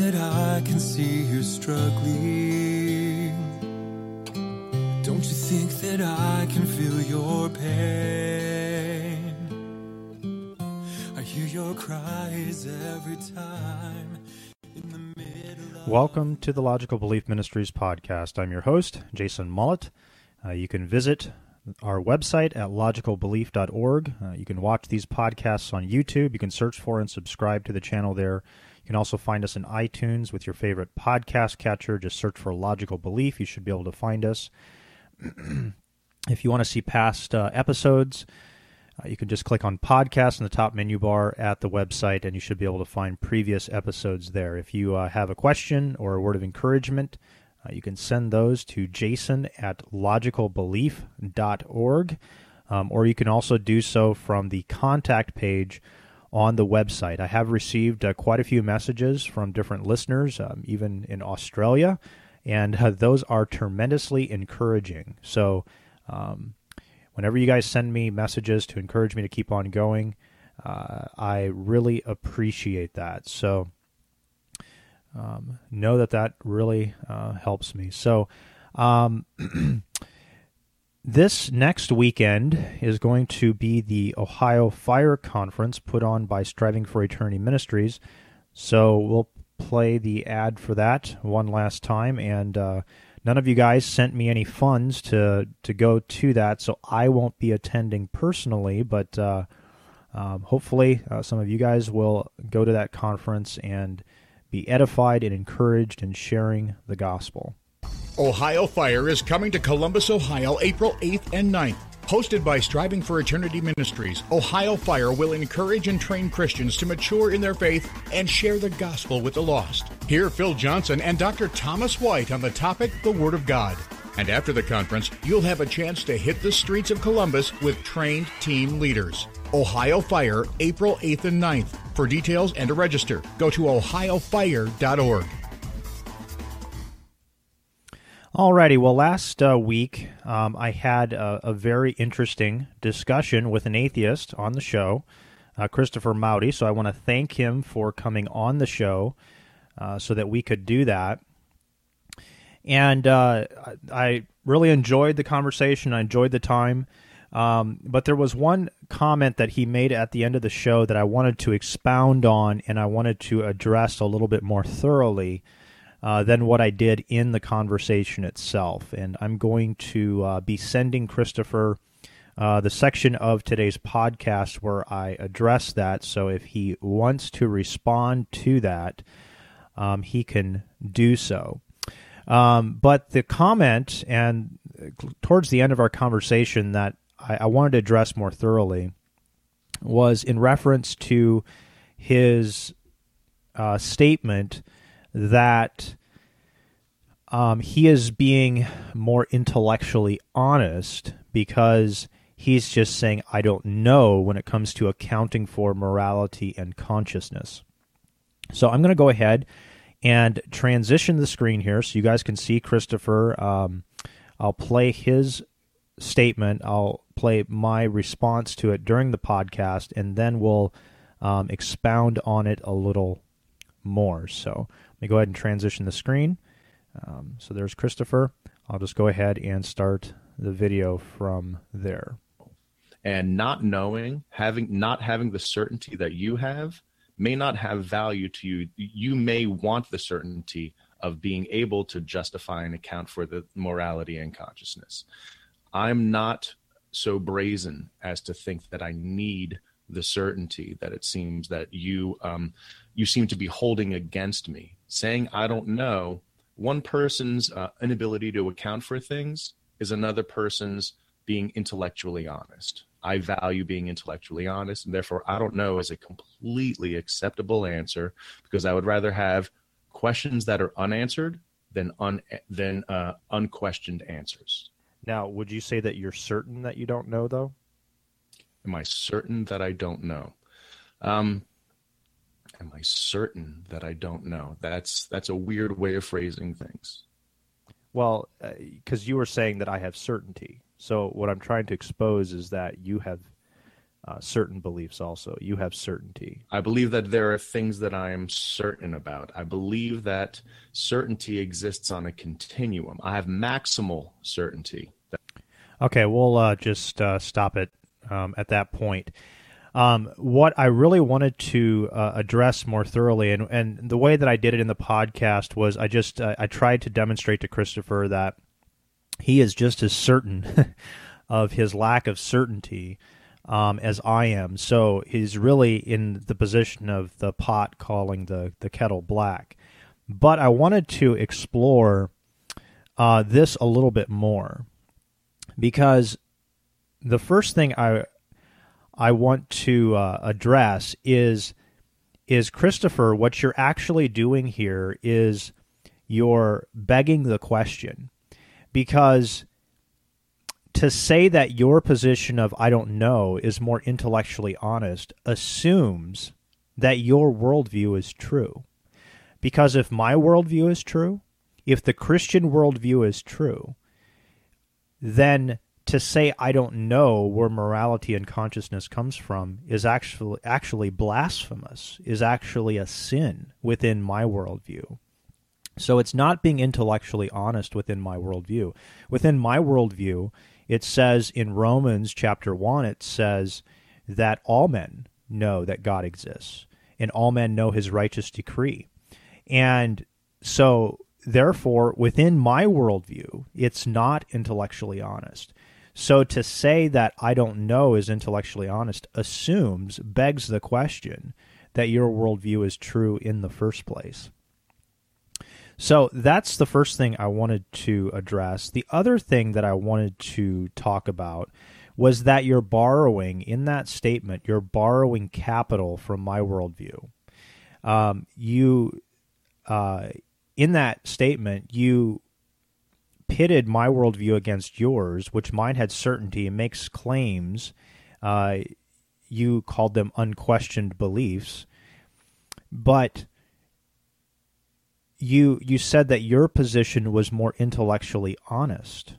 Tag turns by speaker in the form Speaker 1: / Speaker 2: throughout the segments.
Speaker 1: that I can see you're struggling? Don't you think that I can feel your pain? I hear your cries every time.
Speaker 2: Welcome to the Logical Belief Ministries podcast. I'm your host, Jason Mullet. Uh, you can visit our website at logicalbelief.org. Uh, you can watch these podcasts on YouTube. You can search for and subscribe to the channel there. You can also find us in iTunes with your favorite podcast catcher. Just search for Logical Belief. You should be able to find us. if you want to see past uh, episodes, uh, you can just click on podcast in the top menu bar at the website, and you should be able to find previous episodes there. If you uh, have a question or a word of encouragement, uh, you can send those to jason at logicalbelief.org, um, or you can also do so from the contact page on the website. I have received uh, quite a few messages from different listeners, um, even in Australia, and uh, those are tremendously encouraging. So, um, whenever you guys send me messages to encourage me to keep on going, uh, I really appreciate that. So um, know that that really uh, helps me. So um, this next weekend is going to be the Ohio Fire Conference put on by Striving for Eternity Ministries. So we'll play the ad for that one last time and. Uh, None of you guys sent me any funds to to go to that, so I won't be attending personally. But uh, um, hopefully, uh, some of you guys will go to that conference and be edified and encouraged in sharing the gospel.
Speaker 3: Ohio Fire is coming to Columbus, Ohio, April 8th and 9th. Hosted by Striving for Eternity Ministries, Ohio Fire will encourage and train Christians to mature in their faith and share the gospel with the lost. Hear Phil Johnson and Dr. Thomas White on the topic The Word of God. And after the conference, you'll have a chance to hit the streets of Columbus with trained team leaders. Ohio Fire, April 8th and 9th. For details and to register, go to ohiofire.org.
Speaker 2: Alrighty, well, last uh, week um, I had a, a, very interesting discussion with an atheist on the show, uh, Christopher Maudy. So I want to thank him for coming on the show uh, so that we could do that. And uh, I really enjoyed the conversation. I enjoyed the time. Um, but there was one comment that he made at the end of the show that I wanted to expound on and I wanted to address a little bit more thoroughly uh, than what I did in the conversation itself. And I'm going to uh, be sending Christopher uh, the section of today's podcast where I address that. So if he wants to respond to that, um, he can do so. Um, but the comment, and towards the end of our conversation, that I, I wanted to address more thoroughly was in reference to his uh, statement that um, he is being more intellectually honest because he's just saying, I don't know when it comes to accounting for morality and consciousness. So I'm going to go ahead and transition the screen here so you guys can see Christopher. Um, I'll play his statement, I'll play my response to it during the podcast, and then we'll um, expound on it a little more. So let me go ahead and transition the screen. Um, so there's Christopher. I'll just go ahead and start the video from there.
Speaker 4: And not knowing, having not having the certainty that you have may not have value to you. You may want the certainty of being able to justify and account for the morality and consciousness. I'm not so brazen as to think that I need the certainty that it seems that you um, you seem to be holding against me, saying I don't know one person's uh, inability to account for things is another person's being intellectually honest. I value being intellectually honest, and therefore I don't know is a completely acceptable answer because I would rather have questions that are unanswered than un than uh, unquestioned answers.
Speaker 2: Now, would you say that you're certain that you don't know, though?
Speaker 4: Am I certain that I don't know? Um, am I certain that I don't know? That's that's a weird way of phrasing things.
Speaker 2: Well, because uh, you were saying that I have certainty. So what I'm trying to expose is that you have uh, certain beliefs also. You have certainty.
Speaker 4: I believe that there are things that I am certain about. I believe that certainty exists on a continuum. I have maximal certainty.
Speaker 2: Okay, we'll uh, just uh, stop it um, at that point. Um, what I really wanted to uh, address more thoroughly, and, and the way that I did it in the podcast was I just uh, I tried to demonstrate to Christopher that he is just as certain of his lack of certainty um, as I am. So he's really in the position of the pot calling the, the kettle black. But I wanted to explore uh, this a little bit more because the first thing I I want to uh, address is is Christopher. What you're actually doing here is you're begging the question because to say that your position of I don't know is more intellectually honest assumes that your worldview is true. Because if my worldview is true, if the Christian worldview is true, then to say I don't know where morality and consciousness comes from is actually actually blasphemous, is actually a sin within my worldview. So it's not being intellectually honest within my worldview. Within my worldview, it says in Romans chapter 1, it says that all men know that God exists and all men know his righteous decree. And so, therefore, within my worldview, it's not intellectually honest. So to say that I don't know is intellectually honest assumes, begs the question that your worldview is true in the first place. So that's the first thing I wanted to address. The other thing that I wanted to talk about was that you're borrowing, in that statement, you're borrowing capital from my worldview. Um, you, uh, in that statement, you pitted my worldview against yours, which mine had certainty and makes claims. Uh, you called them unquestioned beliefs. But you you said that your position was more intellectually honest.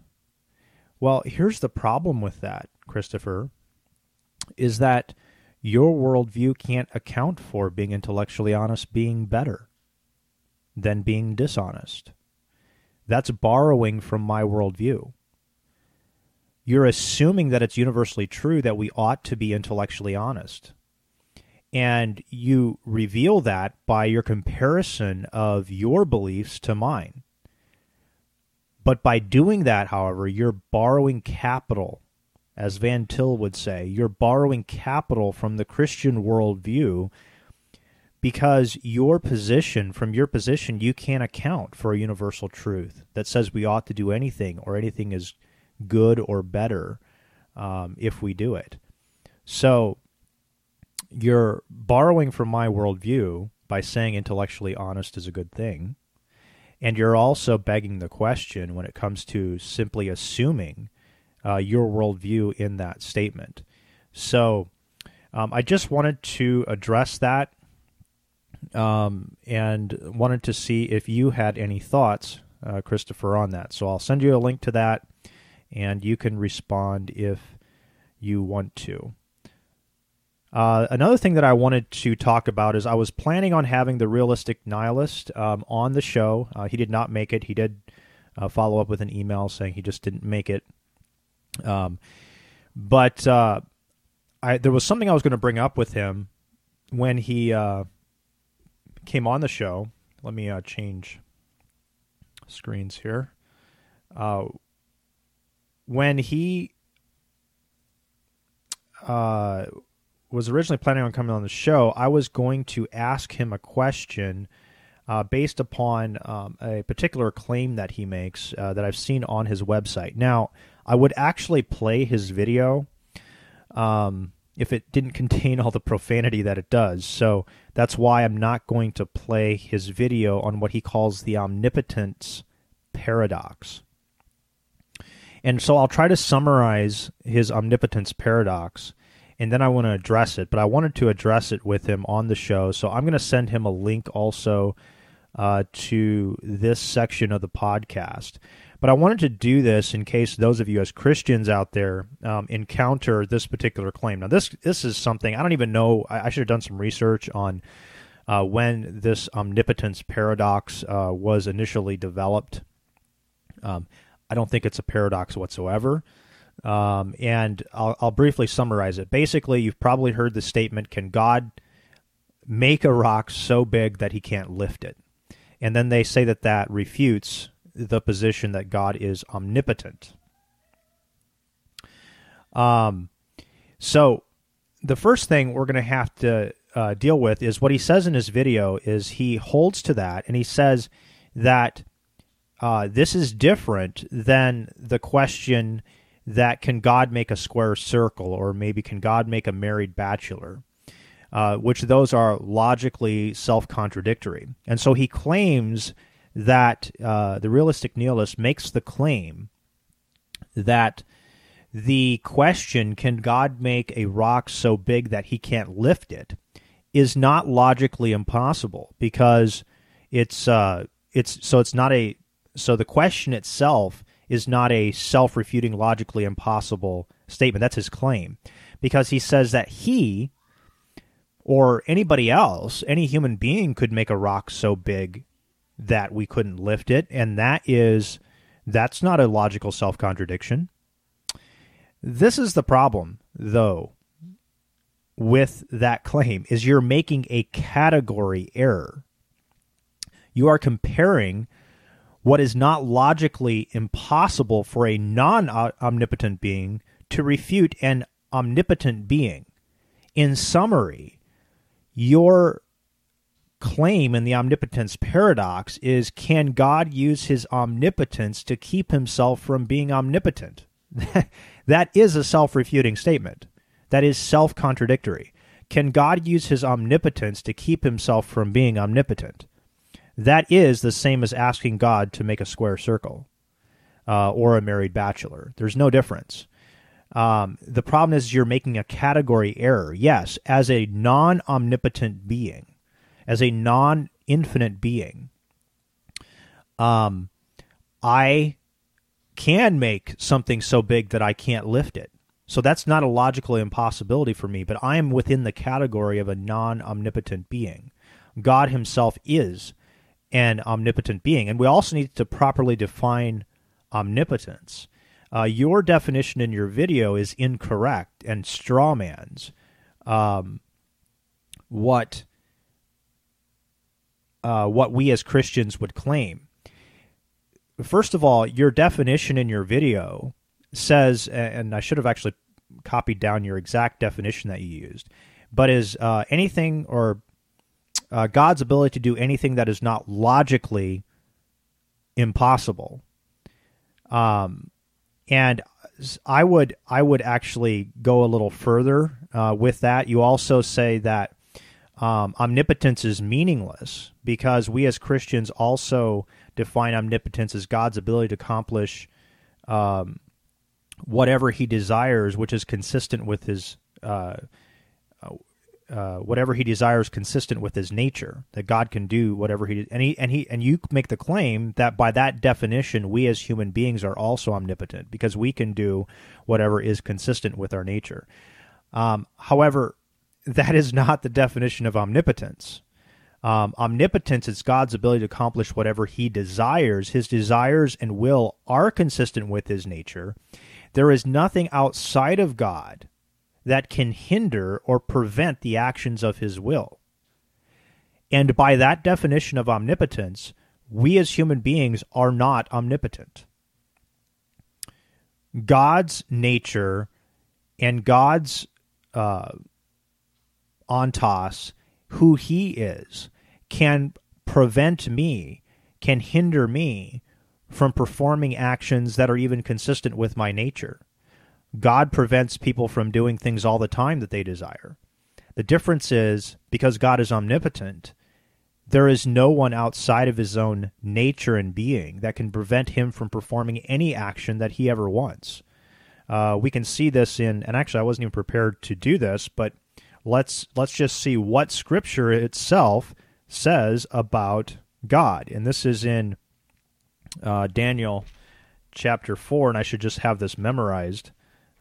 Speaker 2: Well, here's the problem with that, Christopher, is that your worldview can't account for being intellectually honest being better than being dishonest. That's borrowing from my worldview. You're assuming that it's universally true that we ought to be intellectually honest and you reveal that by your comparison of your beliefs to mine. But by doing that, however, you're borrowing capital, as Van Til would say. You're borrowing capital from the Christian worldview because your position, from your position, you can't account for a universal truth that says we ought to do anything or anything is good or better um, if we do it. So you're borrowing from my worldview by saying intellectually honest is a good thing. And you're also begging the question when it comes to simply assuming uh, your worldview in that statement. So um, I just wanted to address that um, and wanted to see if you had any thoughts, uh, Christopher, on that. So I'll send you a link to that and you can respond if you want to. Uh, another thing that I wanted to talk about is I was planning on having the realistic nihilist um, on the show. Uh, he did not make it. He did uh, follow up with an email saying he just didn't make it. Um, but uh, I, there was something I was going to bring up with him when he uh, came on the show. Let me uh, change screens here. when he was originally planning on coming on the show, I was going to ask him a question uh, based upon um, a particular claim that he makes uh, that I've seen on his website. Now, I would actually play his video um, if it didn't contain all the profanity that it does. So that's why I'm not going to play his video on what he calls the omnipotence paradox. And so I'll try to summarize his omnipotence paradox and then I want to address it. But I wanted to address it with him on the show, so I'm going to send him a link also uh, to this section of the podcast. But I wanted to do this in case those of you as Christians out there um, encounter this particular claim. Now, this this is something I don't even know. I, I should have done some research on uh, when this omnipotence paradox uh, was initially developed. Um, I don't think it's a paradox whatsoever. Um, and I'll, I'll briefly summarize it. Basically, you've probably heard the statement Can God make a rock so big that he can't lift it? And then they say that that refutes the position that God is omnipotent. Um, so the first thing we're going to have to uh, deal with is what he says in his video is he holds to that and he says that uh, this is different than the question that can God make a square circle or maybe can God make a married bachelor, uh, which those are logically self contradictory. And so he claims that uh, the realistic nihilist makes the claim that the question, can God make a rock so big that he can't lift it, is not logically impossible because it's uh, it's so it's not a so the question itself is not a self-refuting logically impossible statement. That's his claim. Because he says that he or anybody else any human being could make a rock so big that we couldn't lift it. And that is that's not a logical self-contradiction. This is the problem though with that claim is you're making a category error. You are comparing what is not logically impossible for a non omnipotent being to refute an omnipotent being. In summary, your claim in the omnipotence paradox is can God use his omnipotence to keep himself from being omnipotent? that is a self refuting statement. That is self contradictory. Can God use his omnipotence to keep himself from being omnipotent? That is the same as asking God to make a square circle uh, or a married bachelor. There's no difference. Um, the problem is you're making a category error. Yes, as a non omnipotent being, as a non infinite being, um, I can make something so big that I can't lift it. So that's not a logical impossibility for me, but I am within the category of a non omnipotent being. God Himself is an omnipotent being. And we also need to properly define omnipotence. Uh, your definition in your video is incorrect and strawmans um, what uh, what we as Christians would claim. First of all, your definition in your video says, and I should have actually copied down your exact definition that you used, but is uh, anything or uh, God's ability to do anything that is not logically impossible. Um, and I would I would actually go a little further uh, with that. You also say that um, omnipotence is meaningless because we as Christians also define omnipotence as God's ability to accomplish um, whatever He desires, which is consistent with His uh, uh, whatever he desires consistent with his nature that god can do whatever he and he and he and you make the claim that by that definition we as human beings are also omnipotent because we can do whatever is consistent with our nature. Um, however that is not the definition of omnipotence um, omnipotence is god's ability to accomplish whatever he desires his desires and will are consistent with his nature there is nothing outside of god that can hinder or prevent the actions of his will. And by that definition of omnipotence, we as human beings are not omnipotent. God's nature and God's uh, ontos, who he is, can prevent me, can hinder me from performing actions that are even consistent with my nature. God prevents people from doing things all the time that they desire. The difference is because God is omnipotent, there is no one outside of his own nature and being that can prevent him from performing any action that he ever wants. Uh, we can see this in, and actually, I wasn't even prepared to do this, but let's let's just see what Scripture itself says about God. And this is in uh, Daniel chapter 4, and I should just have this memorized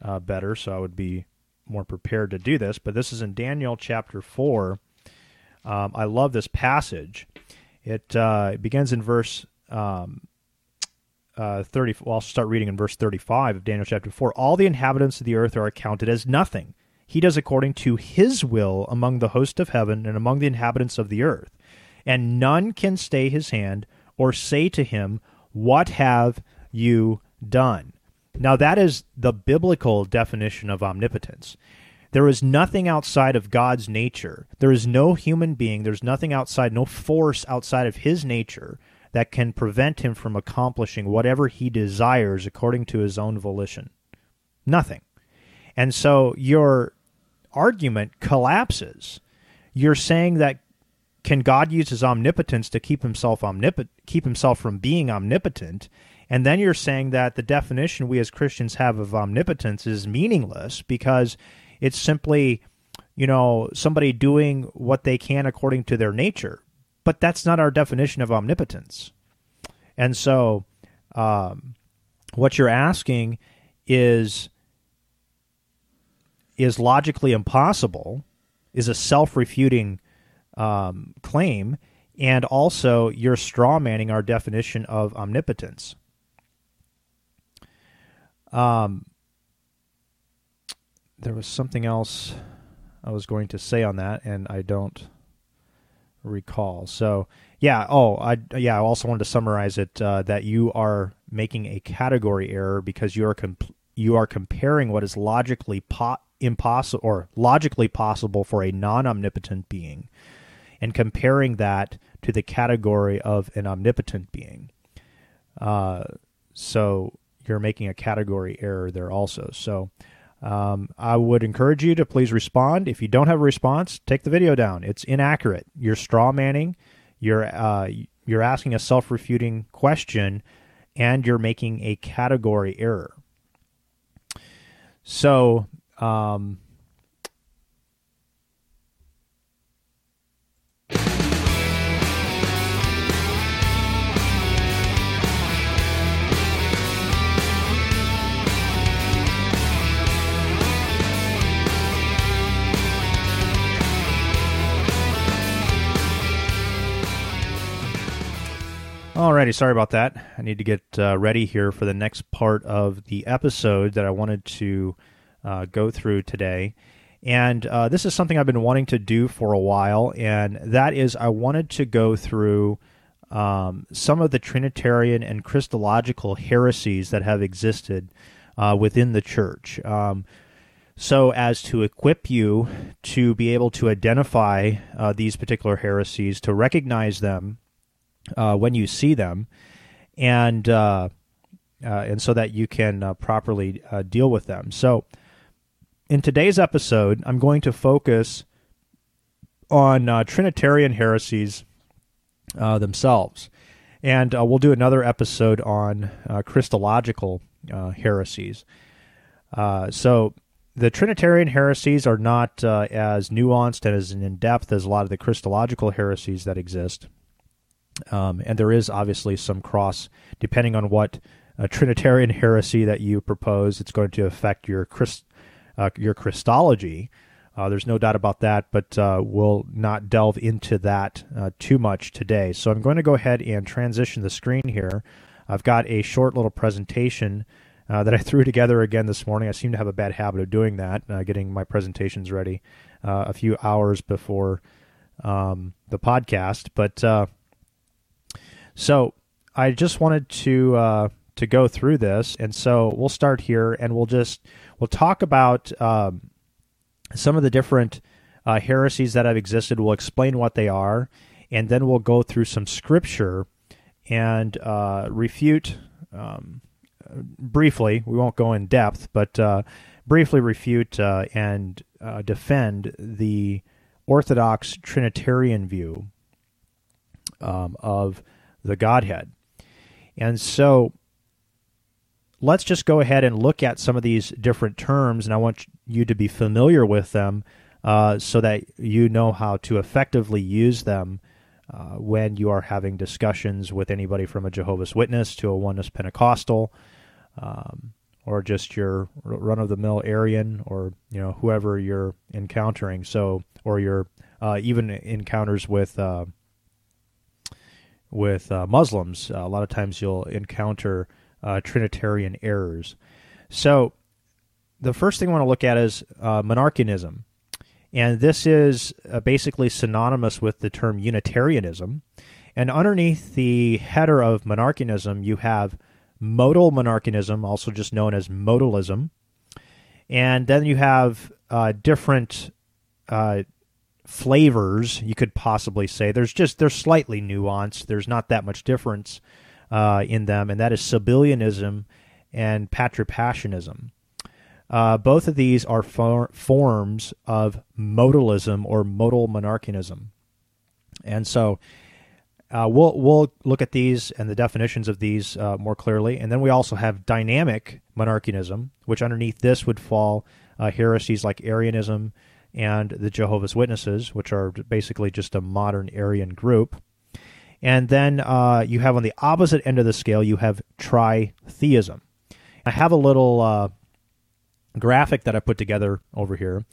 Speaker 2: uh, better so I would be more prepared to do this. But this is in Daniel chapter 4. Um, I love this passage. It, uh, begins in verse um, uh, 30. Well, I'll start reading in verse 35 of Daniel chapter 4. All the inhabitants of the earth are accounted as nothing. He does according to his will among the host of heaven and among the inhabitants of the earth. And none can stay his hand or say to him, What have you done? Now, that is the biblical definition of omnipotence. There is nothing outside of God's nature. There is no human being, there's nothing outside, no force outside of his nature that can prevent him from accomplishing whatever he desires according to his own volition. Nothing. And so your argument collapses. You're saying that can God use his omnipotence to keep himself omnipot- keep himself from being omnipotent? And then you're saying that the definition we as Christians have of omnipotence is meaningless because it's simply, you know, somebody doing what they can according to their nature. But that's not our definition of omnipotence. And so, um, what you're asking is is logically impossible, is a self refuting um, claim, and also you're strawmanning our definition of omnipotence. Um, there was something else I was going to say on that, and I don't recall. So, yeah. Oh, I yeah. I also wanted to summarize it uh, that you are making a category error because you are comp- you are comparing what is logically po- impossible or logically possible for a non-omnipotent being, and comparing that to the category of an omnipotent being. Uh, so you're making a category error there also. So. Um, I would encourage you to please respond. If you don't have a response, take the video down. It's inaccurate. You're straw manning. You're uh, you're asking a self refuting question, and you're making a category error. So. Um, Alrighty, sorry about that. I need to get uh, ready here for the next part of the episode that I wanted to uh, go through today. And uh, this is something I've been wanting to do for a while, and that is I wanted to go through um, some of the Trinitarian and Christological heresies that have existed uh, within the church. Um, so as to equip you to be able to identify uh, these particular heresies, to recognize them uh, when you see them, and uh, uh, and so that you can properly deal with them. So, in today's episode, I'm going to focus on uh, Trinitarian heresies themselves, and we'll do another episode on Christological heresies. so. The Trinitarian heresies are not as nuanced and as in depth as a lot of the Christological heresies that exist. Um, and there is obviously some cross, depending on what uh, Trinitarian heresy that you propose, it's going to affect your Christ, uh, your Christology. Uh, there's no doubt about that, but uh, we'll not delve into that uh, too much today. So I'm going to go ahead and transition the screen here. I've got a short little presentation uh, that I threw together again this morning. I seem to have a bad habit of doing that, getting my presentations ready a few hours before um, the podcast. But so I just wanted to uh, to go through this, and so we'll start here, and we'll just we'll talk about um, some of the different uh, heresies that have existed. We'll explain what they are, and then we'll go through some scripture and uh, refute um, briefly. We won't go in depth, but uh, briefly refute uh, and uh, defend the Orthodox Trinitarian view um, of the Godhead. And so let's just go ahead and look at some of these different terms, and I want you to be familiar with them uh, so that you know how to effectively use them uh, when you are having discussions with anybody from a Jehovah's Witness to a Oneness Pentecostal, um, or just your run-of-the-mill Arian, or you know whoever you're encountering. So, or your uh, even encounters with uh, with uh, Muslims. a lot of times you'll encounter uh, Trinitarian errors. So, the first thing I want to look at is uh, monarchianism. And this is uh, basically synonymous with the term Unitarianism. And underneath the header of monarchianism, you have modal monarchianism, also just known as modalism. And then you have uh, different uh, flavors, you could possibly say. There's just, they're slightly nuanced. There's not that much difference uh, in them. And that is Sabellianism and Patripassianism. Uh, both of these are for, forms of modalism or modal monarchianism. And so uh, we'll, we'll look at these and the definitions of these uh, more clearly. And then we also have dynamic monarchianism, which underneath this would fall uh, heresies like Arianism and the Jehovah's Witnesses, which are basically just a modern Arian group. And then uh, you have on the opposite end of the scale, you have tritheism. I have a little uh, graphic that I put together over here,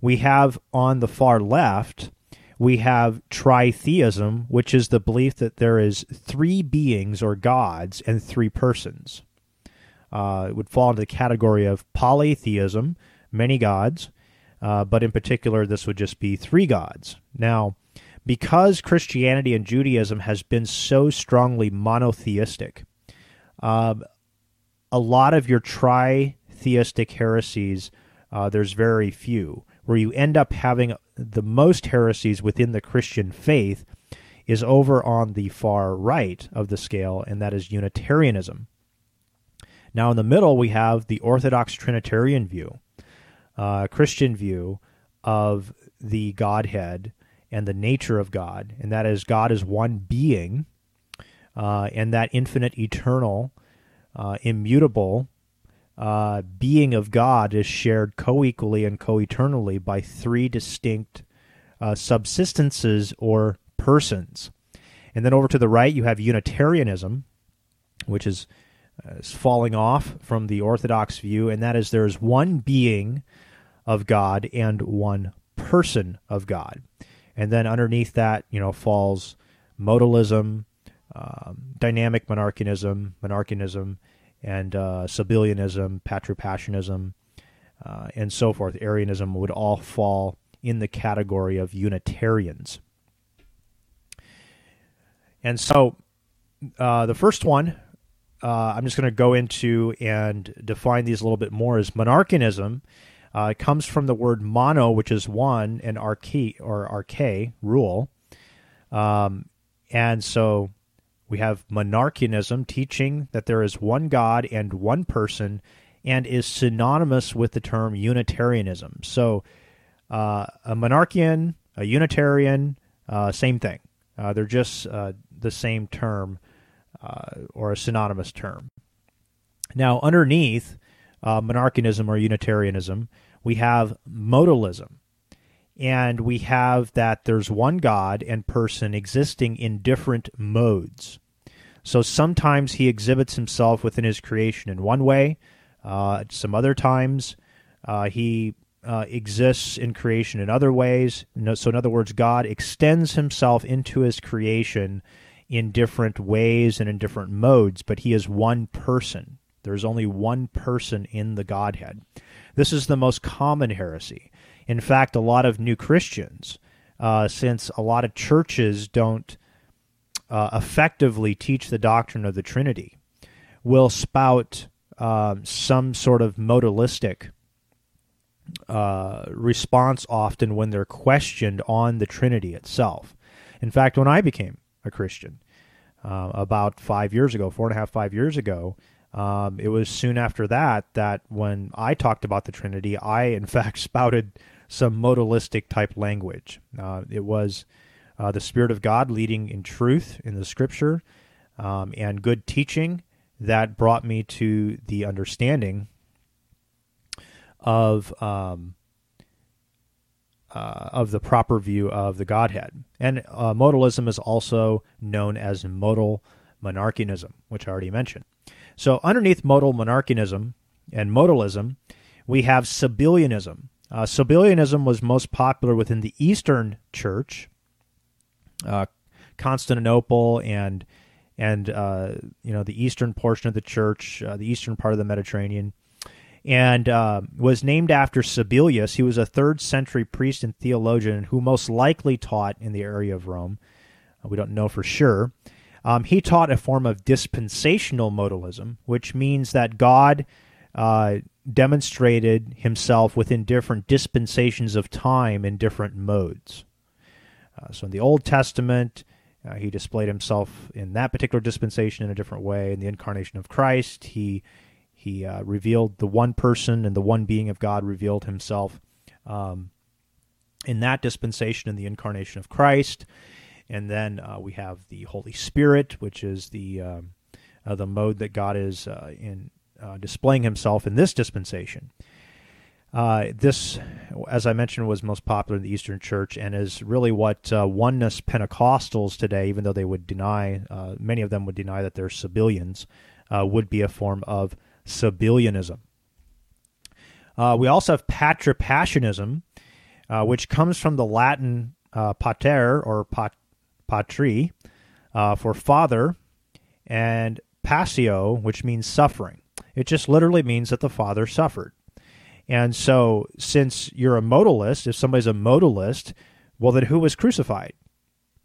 Speaker 2: we have on the far left, we have tritheism, which is the belief that there is three beings or gods and three persons. Uh, it would fall into the category of polytheism, many gods, uh, but in particular, this would just be three gods. Now, because Christianity and Judaism has been so strongly monotheistic, uh, a lot of your tri theistic heresies, uh, there's very few. Where you end up having the most heresies within the Christian faith is over on the far right of the scale, and that is Unitarianism. Now, in the middle, we have the Orthodox Trinitarian view, uh, Christian view of the Godhead and the nature of God, and that is God is one being, uh, and that infinite, eternal, uh, immutable uh, being of God is shared co equally and co eternally by three distinct uh, subsistences or persons. And then over to the right, you have Unitarianism, which is, uh, is falling off from the Orthodox view, and that is there is one being of God and one person of God. And then underneath that, you know, falls modalism, um, dynamic monarchianism, monarchianism, and uh, Sabellianism, Patripassianism, uh, and so forth, Arianism would all fall in the category of Unitarians. And so uh, the first one, uh, I'm just going to go into and define these a little bit more, is monarchianism. Uh, it comes from the word mono, which is one, and arche or arche, rule. Um, and so we have monarchianism teaching that there is one God and one person and is synonymous with the term Unitarianism. So uh, a monarchian, a Unitarian, uh, same thing. Uh, they're just uh, the same term uh, or a synonymous term. Now, underneath uh, monarchianism or Unitarianism, we have modalism. And we have that there's one God and person existing in different modes. So sometimes he exhibits himself within his creation in one way. Uh, some other times uh, he uh, exists in creation in other ways. So, in other words, God extends himself into his creation in different ways and in different modes, but he is one person. There's only one person in the Godhead. This is the most common heresy. In fact, a lot of new Christians, uh, since a lot of churches don't uh, effectively teach the doctrine of the Trinity, will spout uh, some sort of modalistic uh, response often when they're questioned on the Trinity itself. In fact, when I became a Christian uh, about five years ago, four and a half, five years ago, um, it was soon after that that when I talked about the Trinity, I in fact spouted some modalistic type language. Uh, it was uh, the Spirit of God leading in truth in the Scripture um, and good teaching that brought me to the understanding of um, uh, of the proper view of the Godhead. And uh, modalism is also known as modal monarchianism, which I already mentioned. So, underneath modal monarchianism and modalism, we have Sabellianism. Uh, Sabellianism was most popular within the Eastern Church, uh, Constantinople, and and uh, you know the eastern portion of the church, uh, the eastern part of the Mediterranean, and uh, was named after Sabellius. He was a third century priest and theologian who most likely taught in the area of Rome. Uh, we don't know for sure. Um, he taught a form of dispensational modalism, which means that God uh, demonstrated himself within different dispensations of time in different modes. Uh, so in the Old Testament, uh, he displayed himself in that particular dispensation in a different way. In the incarnation of Christ, he he uh, revealed the one person and the one being of God revealed himself um, in that dispensation in the incarnation of Christ. And then uh, we have the Holy Spirit, which is the um, uh, the mode that God is uh, in uh, displaying Himself in this dispensation. Uh, this, as I mentioned, was most popular in the Eastern Church and is really what uh, oneness Pentecostals today, even though they would deny, uh, many of them would deny that they're uh, would be a form of Sabellianism. Uh, we also have Patripassianism, uh, which comes from the Latin pater or pat- patri for father, and passio, which means suffering. It just literally means that the father suffered. And so, since you're a modalist, if somebody's a modalist, well, then who was crucified?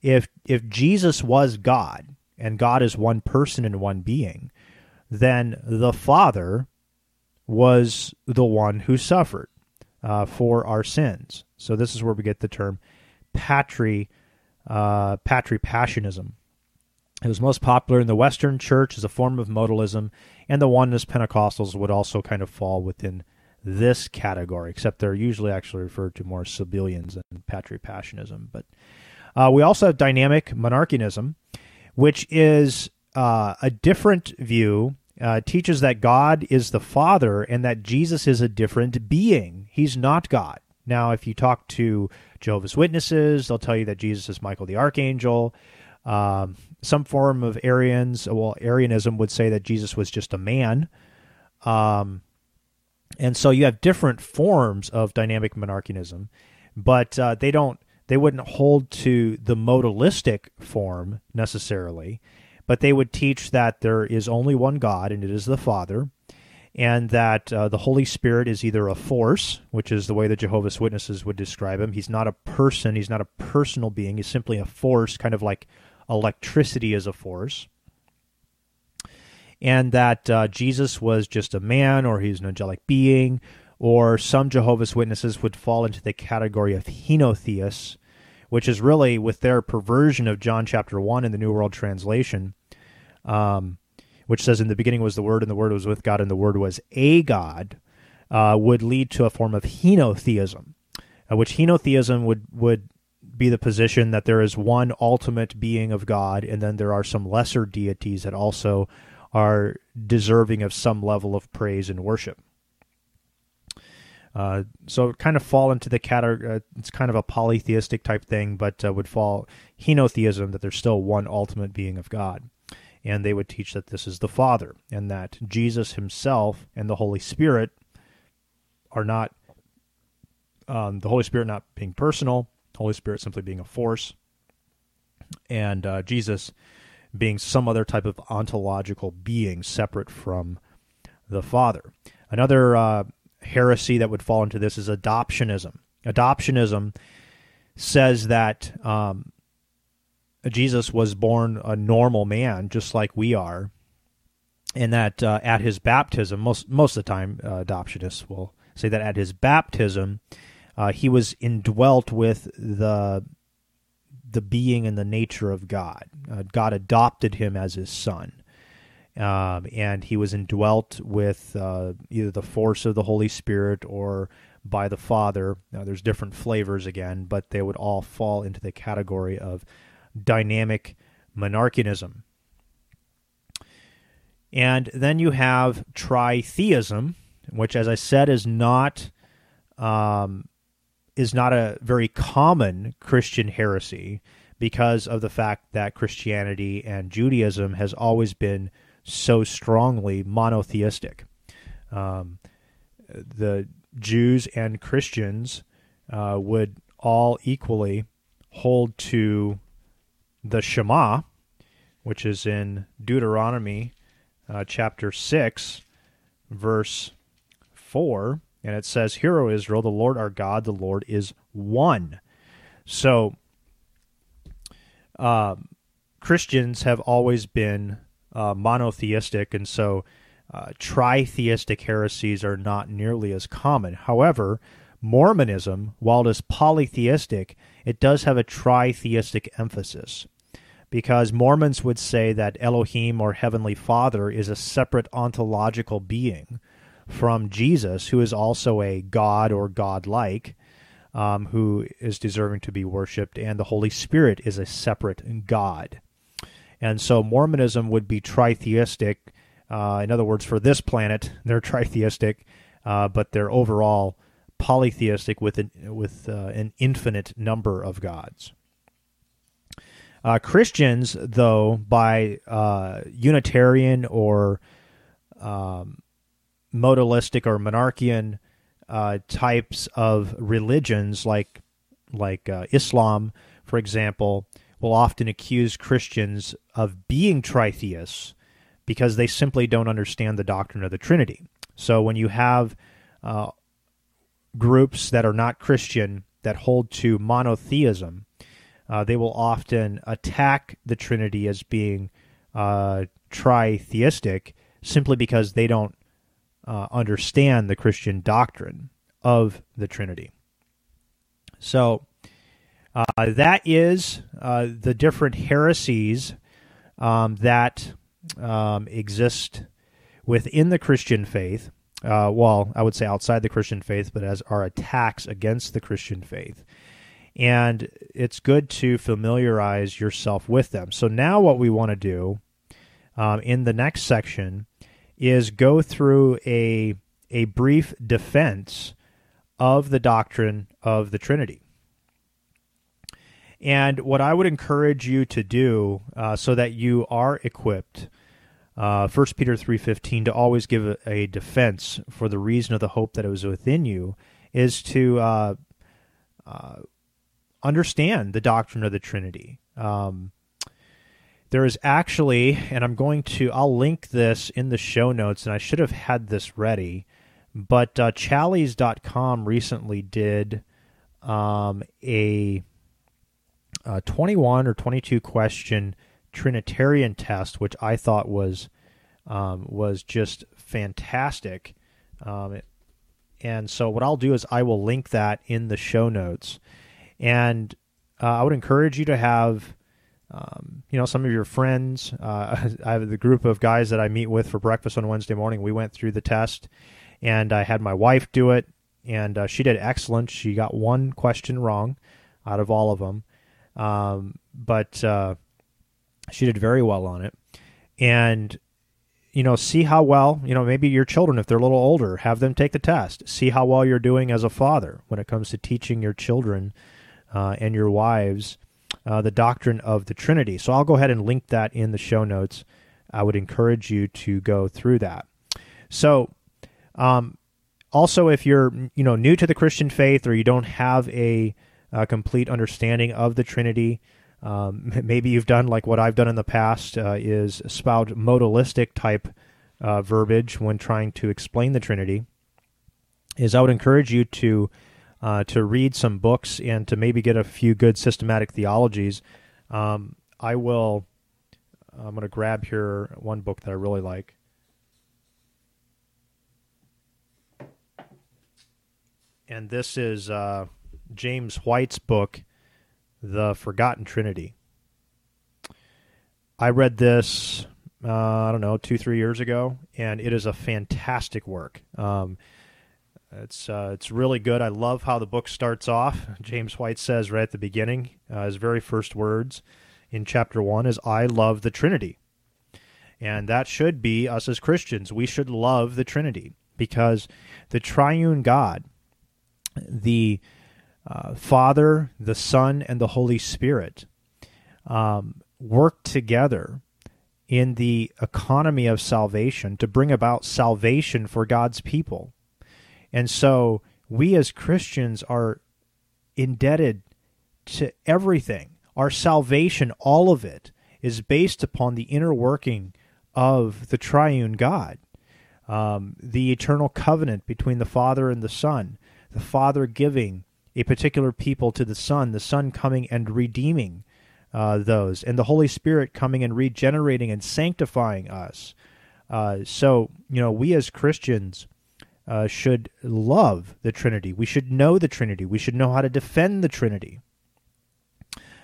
Speaker 2: If if Jesus was God and God is one person and one being, then the Father was the one who suffered uh, for our sins. So this is where we get the term patri uh, patripassianism. It was most popular in the Western Church as a form of modalism, and the Oneness Pentecostals would also kind of fall within this category, except they're usually actually referred to more as Sabellians and Patripassianism. But uh, we also have dynamic monarchianism, which is uh, a different view. Uh, teaches that God is the Father and that Jesus is a different being. He's not God. Now, if you talk to Jehovah's Witnesses, they'll tell you that Jesus is Michael the Archangel. Um, some form of Arians, well, Arianism would say that Jesus was just a man. Um, and so you have different forms of dynamic monarchianism, but uh, they don't they wouldn't hold to the modalistic form necessarily, but they would teach that there is only one God and it is the Father, and that uh, the Holy Spirit is either a force, which is the way the Jehovah's Witnesses would describe him. He's not a person, he's not a personal being, he's simply a force, kind of like electricity is a force and that uh, Jesus was just a man or he's an angelic being, or some Jehovah's Witnesses would fall into the category of henotheists, which is really with their perversion of John chapter 1 in the New World Translation, um, which says, In the beginning was the Word, and the Word was with God, and the Word was a God, uh, would lead to a form of henotheism, uh, which henotheism would, would be the position that there is one ultimate being of God, and then there are some lesser deities that also are deserving of some level of praise and worship. Uh, so kind of fall into the category. Uh, it's kind of a polytheistic type thing, but uh, would fall henotheism that there's still one ultimate being of God, and they would teach that this is the Father, and that Jesus Himself and the Holy Spirit are not um, the Holy Spirit not being personal, Holy Spirit simply being a force, and uh, Jesus being some other type of ontological being separate from the Father. Another uh, heresy that would fall into this is adoptionism. Adoptionism says that um, Jesus was born a normal man, just like we are, and that uh, at his baptism, most most of the time, uh, adoptionists will say that at his baptism, uh, he was indwelt with the the being and the nature of God. Uh, God adopted him as his son. Um, and he was indwelt with uh, either the force of the Holy Spirit or by the Father. Now, there's different flavors again, but they would all fall into the category of dynamic monarchianism. And then you have tritheism, which, as I said, is not um, is not a very common Christian heresy because of the fact that Christianity and Judaism has always been so strongly monotheistic. Um, the Jews and Christians uh, would all equally hold to the Shema, which is in Deuteronomy uh, chapter 6, verse 4. And it says, Hear, O Israel, the Lord our God, the Lord is one. So, uh, Christians have always been uh, monotheistic, and so uh, tritheistic heresies are not nearly as common. However, Mormonism, while it is polytheistic, it does have a tritheistic emphasis because Mormons would say that Elohim or Heavenly Father is a separate ontological being from Jesus, who is also a God or godlike, um, who is deserving to be worshipped, and the Holy Spirit is a separate God. And so Mormonism would be tritheistic. Uh, in other words, for this planet, they're tritheistic, uh, but they're overall polytheistic with an, with uh, an infinite number of gods. Uh, Christians, though, by uh, Unitarian or um, modalistic or monarchian uh, types of religions, like like uh, Islam, for example, will often accuse Christians of being tritheists because they simply don't understand the doctrine of the Trinity. So when you have uh, groups that are not Christian that hold to monotheism, uh, they will often attack the Trinity as being uh, tritheistic simply because they don't uh, understand the Christian doctrine of the Trinity. So uh, that is uh, the different heresies um, that um, exist within the Christian faith. Uh, well, I would say outside the Christian faith, but as are attacks against the Christian faith and it's good to familiarize yourself with them. So now what we want to do um, in the next section is go through a a brief defense of the doctrine of the Trinity. And what I would encourage you to do, uh, so that you are equipped, uh, 1 Peter three fifteen, to always give a, a, defense for the reason of the hope that is within you, is to uh, uh understand the doctrine of the Trinity. Um, there is actually, and I'm going to, I'll link this in the show notes, and I should have had this ready, but uh, recently did um, a, a 21 or 22 question Trinitarian test, which I thought was um, was just fantastic. Um, and so, what I'll do is I will link that in the show notes. And uh, I would encourage you to have, um, you know, some of your friends. Uh, I have the group of guys that I meet with for breakfast on Wednesday morning. We went through the test, and I had my wife do it, and uh, she did excellent. She got one question wrong out of all of them, um, but uh, she did very well on it. And you know, see how well, you know, maybe your children, if they're a little older, have them take the test. See how well you're doing as a father when it comes to teaching your children uh, and your wives uh, the doctrine of the Trinity. So I'll go ahead and link that in the show notes. I would encourage you to go through that. So, um, also, if you're you know new to the Christian faith or you don't have a, a complete understanding of the Trinity, um, maybe you've done like what I've done in the past uh, is spout modalistic type uh, verbiage when trying to explain the Trinity. Is I would encourage you to uh, to read some books and to maybe get a few good systematic theologies. Um, I will. I'm going to grab here one book that I really like. And this is uh, James White's book, The Forgotten Trinity. I read this, uh, I don't know, two, three years ago, and it is a fantastic work. Um, it's uh, it's really good. I love how the book starts off. James White says right at the beginning, uh, his very first words in chapter one is "I love the Trinity," and that should be us as Christians. We should love the Trinity because the Triune God, the uh, Father, the Son, and the Holy Spirit um, work together in the economy of salvation to bring about salvation for God's people. And so we as Christians are indebted to everything. Our salvation, all of it, is based upon the inner working of the triune God. Um, the eternal covenant between the Father and the Son, the Father giving a particular people to the Son, the Son coming and redeeming uh, those, and the Holy Spirit coming and regenerating and sanctifying us. Uh, so, you know, we as Christians uh, should love the Trinity. We should know the Trinity. We should know how to defend the Trinity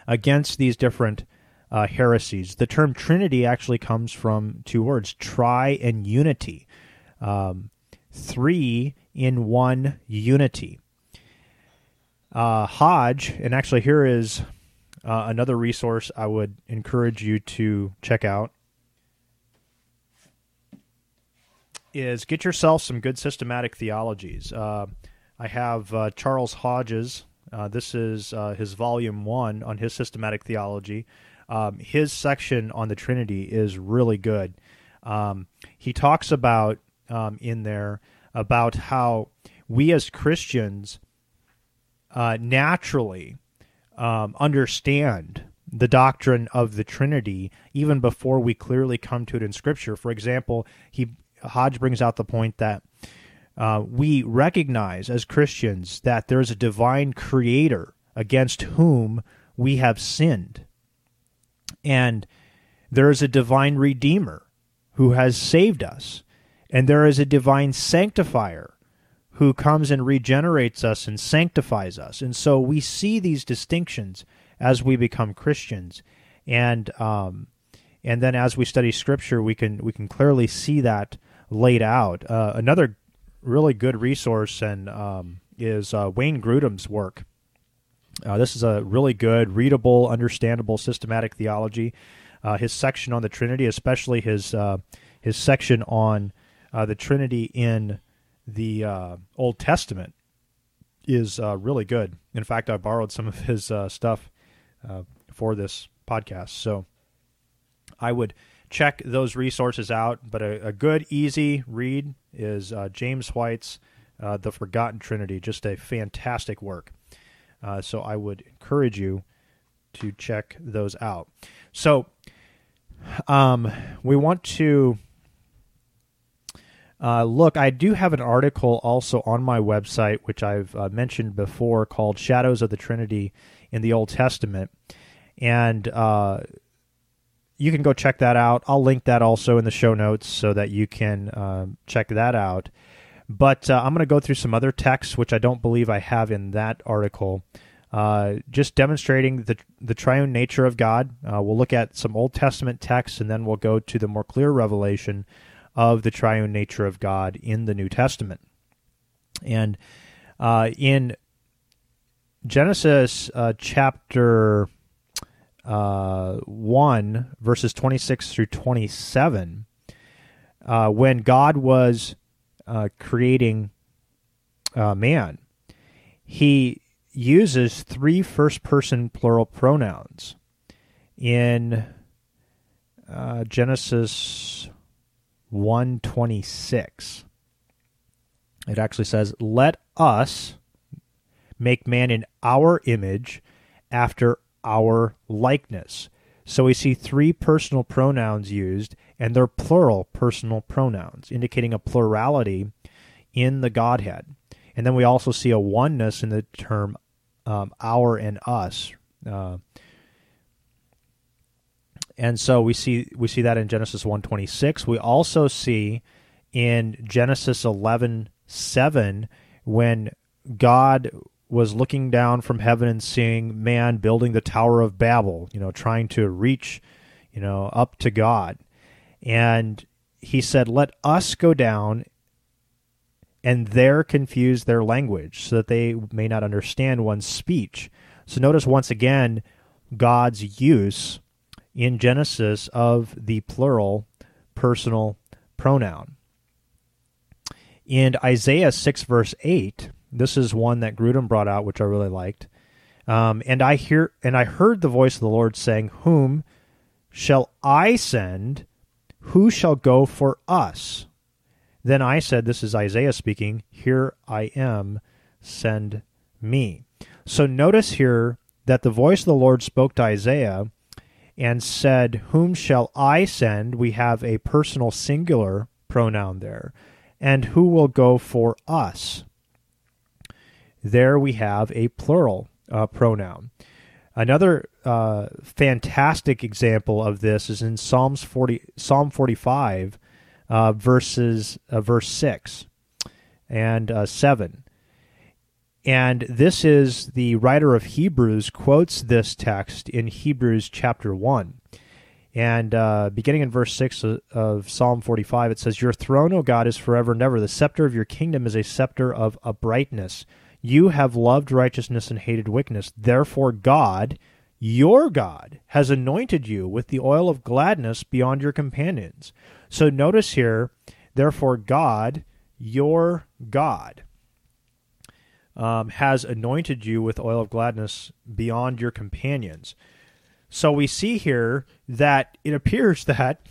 Speaker 2: against these different uh, heresies. The term Trinity actually comes from two words tri and unity. Um, three in one unity. Uh, Hodge, and actually, here is uh, another resource I would encourage you to check out is get yourself some good systematic theologies. Uh, I have uh, Charles Hodge's. Uh, this is uh, his volume one on his systematic theology. Um, his section on the Trinity is really good. Um, he talks about um, in there about how we as Christians uh, naturally um, understand the doctrine of the Trinity even before we clearly come to it in Scripture. For example, he Hodge brings out the point that uh, we recognize as Christians that there is a divine creator against whom we have sinned. And there is a divine redeemer who has saved us. And there is a divine sanctifier who comes and regenerates us and sanctifies us. And so we see these distinctions as we become Christians. And um, and then as we study Scripture, we can we can clearly see that laid out. Uh, another really good resource and um, is uh, Wayne Grudem's work. Uh, this is a really good, readable, understandable, systematic theology. Uh, his section on the Trinity, especially his uh, his section on uh, the Trinity in the Old Testament, is really good. In fact, I borrowed some of his stuff for this podcast, so I would check those resources out. But a, a good, easy read is uh, James White's uh, The Forgotten Trinity. Just a fantastic work. Uh, so I would encourage you to check those out. So um, we want to. Uh, look, I do have an article also on my website, which I've uh, mentioned before, called Shadows of the Trinity in the Old Testament. And uh, you can go check that out. I'll link that also in the show notes so that you can uh, check that out. But uh, I'm going to go through some other texts, which I don't believe I have in that article, uh, just demonstrating the the triune nature of God. Uh, we'll look at some Old Testament texts, and then we'll go to the more clear revelation of the triune nature of God in the New Testament. And uh, in Genesis uh, chapter uh, 1, verses 26 through 27, uh, when God was uh, creating uh, man, he uses three first person plural pronouns in uh, Genesis 126. It actually says, Let us make man in our image after our likeness. So we see three personal pronouns used, and they're plural personal pronouns, indicating a plurality in the Godhead. And then we also see a oneness in the term um, our and us. Uh, and so we see we see that in Genesis 126. We also see in Genesis 11:7 when God was looking down from heaven and seeing man building the Tower of Babel, you know, trying to reach, you know, up to God. And he said, Let us go down and there confuse their language so that they may not understand one's speech. So notice once again God's use in Genesis of the plural personal pronoun. In Isaiah 6, verse 8, This is one that Grudem brought out, which I really liked. Um, and I hear and I heard the voice of the Lord saying, "Whom shall I send? Who shall go for us?" Then I said, "This is Isaiah speaking. Here I am. Send me." So notice here that the voice of the Lord spoke to Isaiah and said, Whom shall I send? We have a personal singular pronoun there. And who will go for us? There we have a plural uh, pronoun. Another uh, fantastic example of this is in Psalms 40, Psalm 45, uh, verses uh, verse six and uh, seven. And this is the writer of Hebrews quotes this text in Hebrews chapter 1. And uh, beginning in verse 6 of, of Psalm 45, it says, Your throne, O God, is forever and ever. The scepter of your kingdom is a scepter of uprightness. You have loved righteousness and hated wickedness. Therefore, God, your God, has anointed you with the oil of gladness beyond your companions. So notice here, therefore, God, your God um, has anointed you with oil of gladness beyond your companions. So we see here that it appears that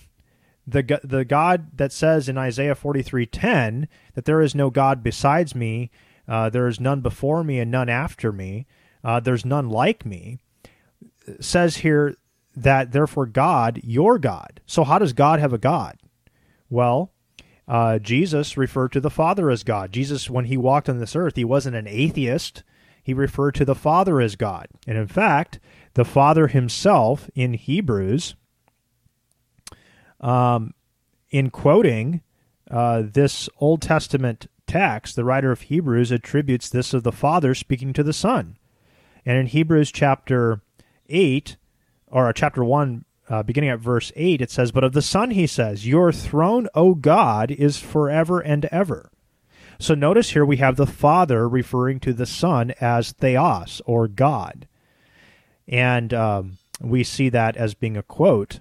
Speaker 2: the the God that says in Isaiah forty three ten that there is no God besides me, uh, there is none before me and none after me, uh, there's none like me, says here that therefore God, your God. So how does God have a God? Well, uh, Jesus referred to the Father as God. Jesus, when he walked on this earth, he wasn't an atheist. He referred to the Father as God. And in fact, the Father himself in Hebrews, um, in quoting uh, this Old Testament text, the writer of Hebrews attributes this of the Father speaking to the Son. And in Hebrews chapter 8, or chapter 1, uh, beginning at verse 8, it says, But of the Son, he says, Your throne, O God, is forever and ever. So notice here we have the Father referring to the Son as Theos, or God. And um, we see that as being a quote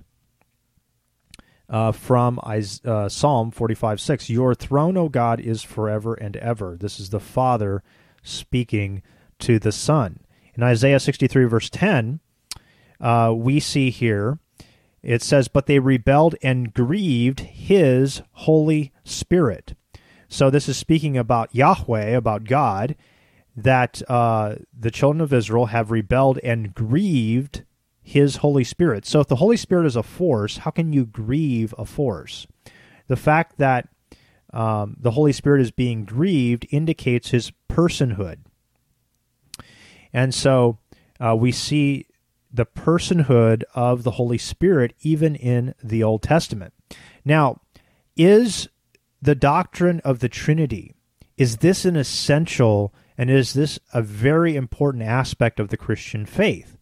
Speaker 2: uh, from uh, Psalm 45 6. Your throne, O God, is forever and ever. This is the Father speaking to the Son. In Isaiah 63, verse 10, uh, we see here it says, But they rebelled and grieved his Holy Spirit. So this is speaking about Yahweh, about God, that uh, the children of Israel have rebelled and grieved his Holy Spirit. So if the Holy Spirit is a force, how can you grieve a force? The fact that um, the Holy Spirit is being grieved indicates his personhood. And so uh, we see the personhood of the Holy Spirit even in the Old Testament. Now, is the doctrine of the Trinity is this an essential and is this a very important aspect of the Christian faith?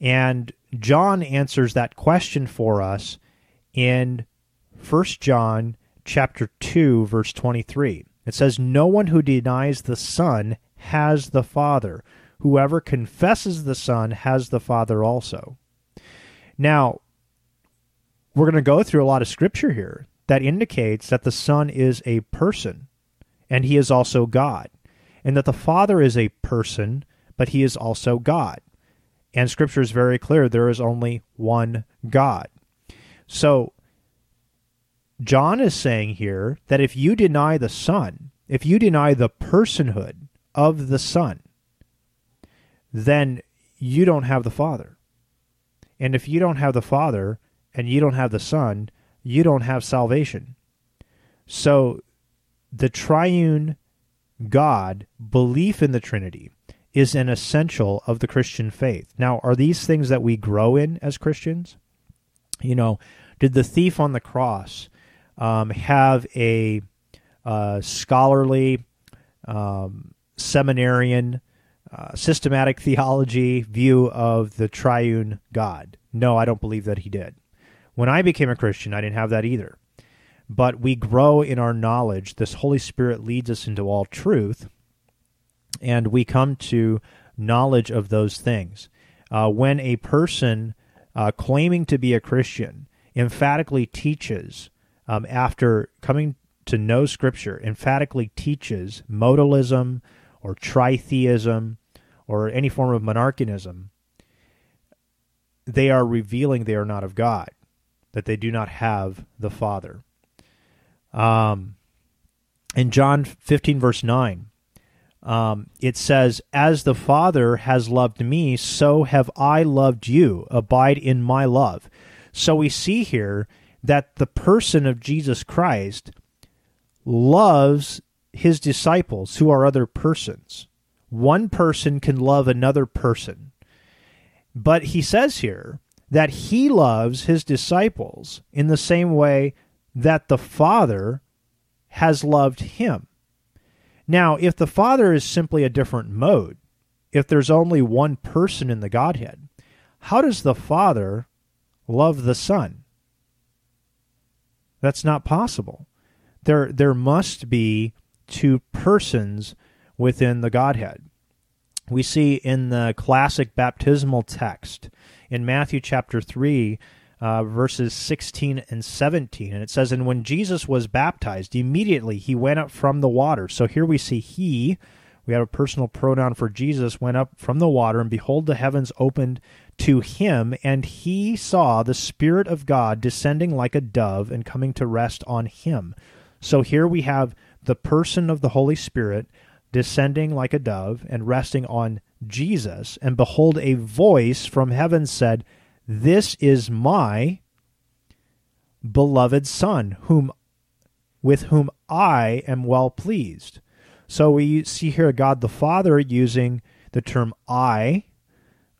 Speaker 2: And John answers that question for us in 1 John chapter 2 verse 23. It says no one who denies the son has the father. Whoever confesses the Son has the Father also. Now, we're going to go through a lot of scripture here that indicates that the Son is a person and he is also God, and that the Father is a person, but he is also God. And scripture is very clear there is only one God. So, John is saying here that if you deny the Son, if you deny the personhood of the Son, then you don't have the Father. And if you don't have the Father and you don't have the Son, you don't have salvation. So the triune God, belief in the Trinity, is an essential of the Christian faith. Now, are these things that we grow in as Christians? You know, did the thief on the cross um, have a uh, scholarly, um, seminarian uh, systematic theology view of the triune God. No, I don't believe that he did. When I became a Christian, I didn't have that either. But we grow in our knowledge. This Holy Spirit leads us into all truth, and we come to knowledge of those things. Uh, when a person uh, claiming to be a Christian emphatically teaches, um, after coming to know Scripture, emphatically teaches modalism, or tritheism or any form of monarchianism, they are revealing they are not of God, that they do not have the Father. Um, in John 15, verse 9, um, it says, As the Father has loved me, so have I loved you. Abide in my love. So we see here that the person of Jesus Christ loves his disciples who are other persons. One person can love another person. But he says here that he loves his disciples in the same way that the Father has loved him. Now, if the Father is simply a different mode, if there's only one person in the Godhead, how does the Father love the Son? That's not possible. There, there must be two persons within the Godhead. We see in the classic baptismal text in Matthew chapter 3, uh, verses 16 and 17. And it says, And when Jesus was baptized, immediately he went up from the water. So here we see he, we have a personal pronoun for Jesus, went up from the water, and behold, the heavens opened to him, and he saw the Spirit of God descending like a dove and coming to rest on him. So here we have the person of the Holy Spirit descending like a dove and resting on Jesus. And behold, a voice from heaven said, This is my beloved Son, whom with whom I am well pleased. So we see here God the Father using the term I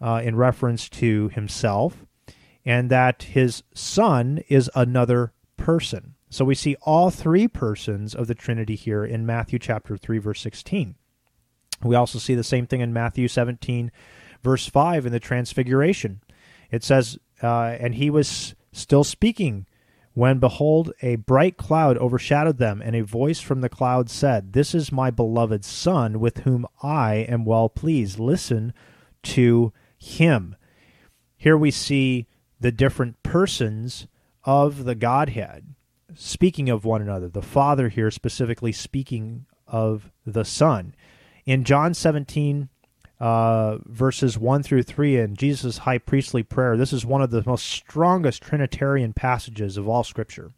Speaker 2: uh, in reference to himself, and that his Son is another person. So we see all three persons of the Trinity here in Matthew chapter 3 verse 16. We also see the same thing in Matthew 17 verse 5 in the transfiguration. It says uh, and he was still speaking when behold a bright cloud overshadowed them and a voice from the cloud said this is my beloved son with whom I am well pleased listen to him. Here we see the different persons of the Godhead speaking of one another. The Father here specifically speaking of the Son. In John 17, uh, verses 1 through 3 in Jesus' high priestly prayer, this is one of the most strongest Trinitarian passages of all Scripture.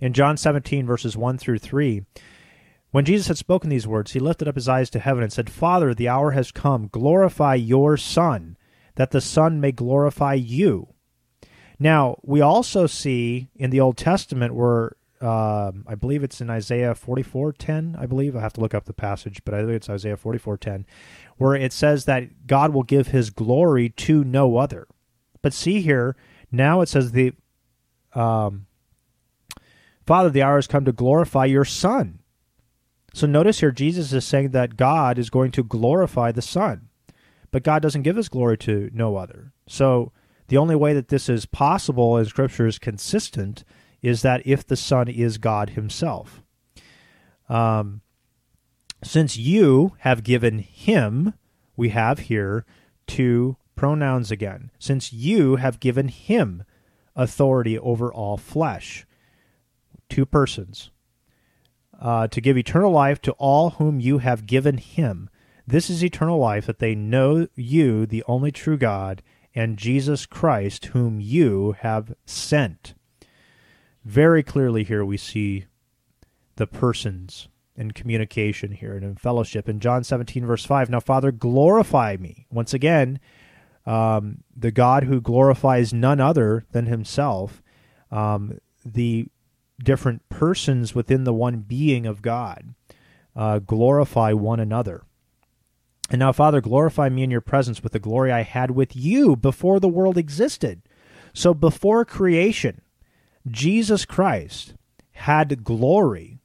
Speaker 2: In John 17, verses 1 through 3, when Jesus had spoken these words, he lifted up his eyes to heaven and said, Father, the hour has come. Glorify your Son, that the Son may glorify you now, we also see in the Old Testament where um, I believe it's in Isaiah 44:10, I believe. I have to look up the passage, but I think it's Isaiah 44:10 where it says that God will give his glory to no other. But see here, now it says the um, Father, the hour has come to glorify your Son. So notice here, Jesus is saying that God is going to glorify the Son, but God doesn't give his glory to no other. So the only way that this is possible and Scripture is consistent is that if the Son is God Himself. Um, since you have given Him, we have here two pronouns again. Since you have given Him authority over all flesh, two persons, uh, to give eternal life to all whom you have given Him. This is eternal life, that they know you, the only true God, and Jesus Christ, whom you have sent. Very clearly, here we see the persons in communication here and in fellowship. In John 17, verse 5, now, Father, glorify me. Once again, um, the God who glorifies none other than himself, um, the different persons within the one being of God uh, glorify one another. And now, Father, glorify me in your presence with the glory I had with you before the world existed. So, before creation, Jesus Christ had glory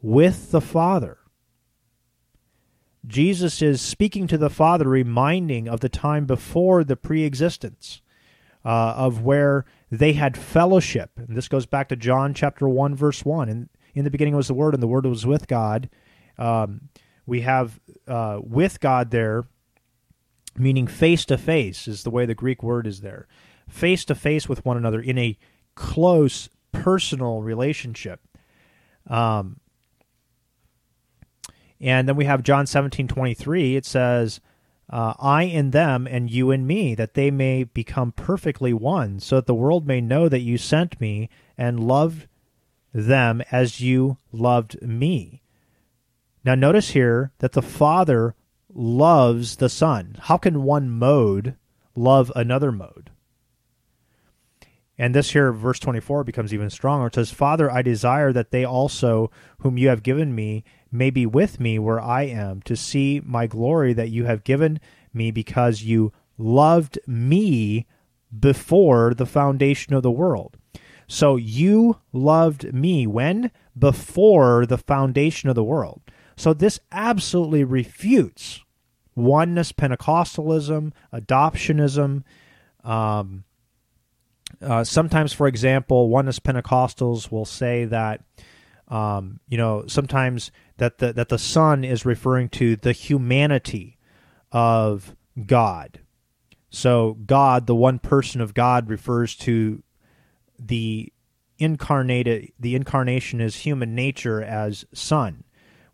Speaker 2: with the Father. Jesus is speaking to the Father, reminding of the time before the pre existence, uh, of where they had fellowship. And this goes back to John chapter 1, verse 1. And in the beginning was the Word, and the Word was with God. Um, we have uh, with God there, meaning face to face, is the way the Greek word is there. Face to face with one another in a close personal relationship. Um, And then we have John 17 23. It says, uh, I in them and you in me, that they may become perfectly one, so that the world may know that you sent me and loved them as you loved me. Now, notice here that the Father loves the Son. How can one mode love another mode? And this here, verse 24, becomes even stronger. It says, Father, I desire that they also, whom you have given me, may be with me where I am, to see my glory that you have given me because you loved me before the foundation of the world. So you loved me when? Before the foundation of the world. So this absolutely refutes oneness Pentecostalism, adoptionism. Um, uh, sometimes, for example, oneness Pentecostals will say that um, you know sometimes that the that the Son is referring to the humanity of God. So God, the one person of God, refers to the incarnated the incarnation as human nature as Son.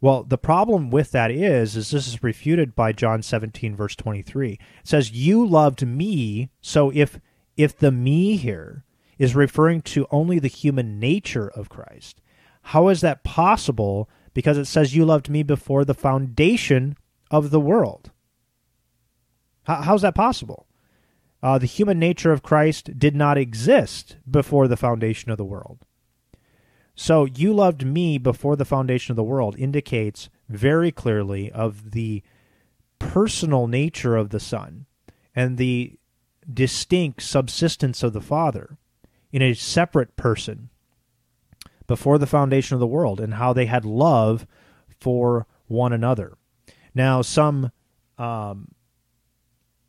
Speaker 2: Well, the problem with that is, is this is refuted by John 17, verse 23. It says, You loved me. So if if the me here is referring to only the human nature of Christ, how is that possible? Because it says, You loved me before the foundation of the world. How, how's that possible? Uh, the human nature of Christ did not exist before the foundation of the world. So, you loved me before the foundation of the world indicates very clearly of the personal nature of the Son and the distinct subsistence of the Father in a separate person before the foundation of the world and how they had love for one another. Now, some um,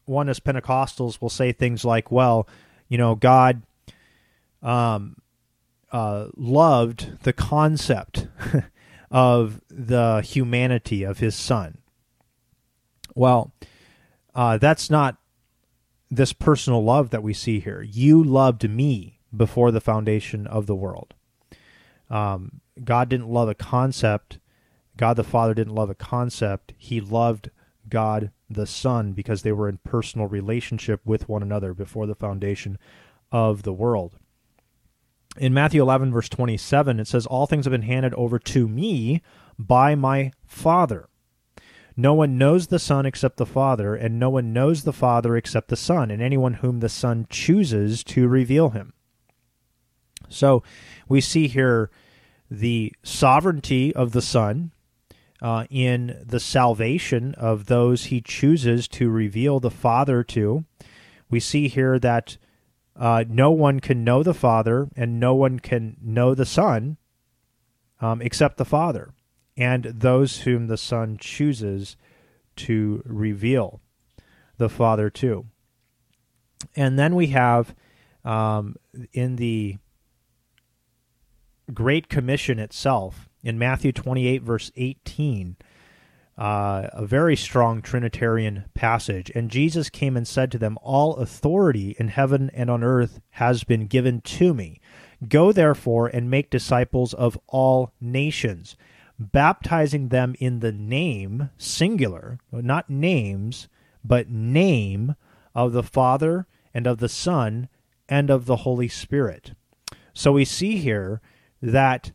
Speaker 2: oneness Pentecostals will say things like, well, you know, God um, uh, loved the concept of the humanity of his son. Well, uh, that's not this personal love that we see here. You loved me before the foundation of the world. Um, God didn't love a concept. God the Father didn't love a concept. He loved God the Son because they were in personal relationship with one another before the foundation of the world. In Matthew 11, verse 27, it says, All things have been handed over to me by my Father. No one knows the Son except the Father, and no one knows the Father except the Son, and anyone whom the Son chooses to reveal him. So we see here the sovereignty of the Son uh, in the salvation of those he chooses to reveal the Father to. We see here that uh, no one can know the Father and no one can know the Son um, except the Father and those whom the Son chooses to reveal the Father to. And then we have um, in the Great Commission itself, in Matthew 28, verse 18, uh, a very strong Trinitarian passage. And Jesus came and said to them, All authority in heaven and on earth has been given to me. Go therefore and make disciples of all nations, baptizing them in the name, singular, not names, but name of the Father and of the Son and of the Holy Spirit. So we see here that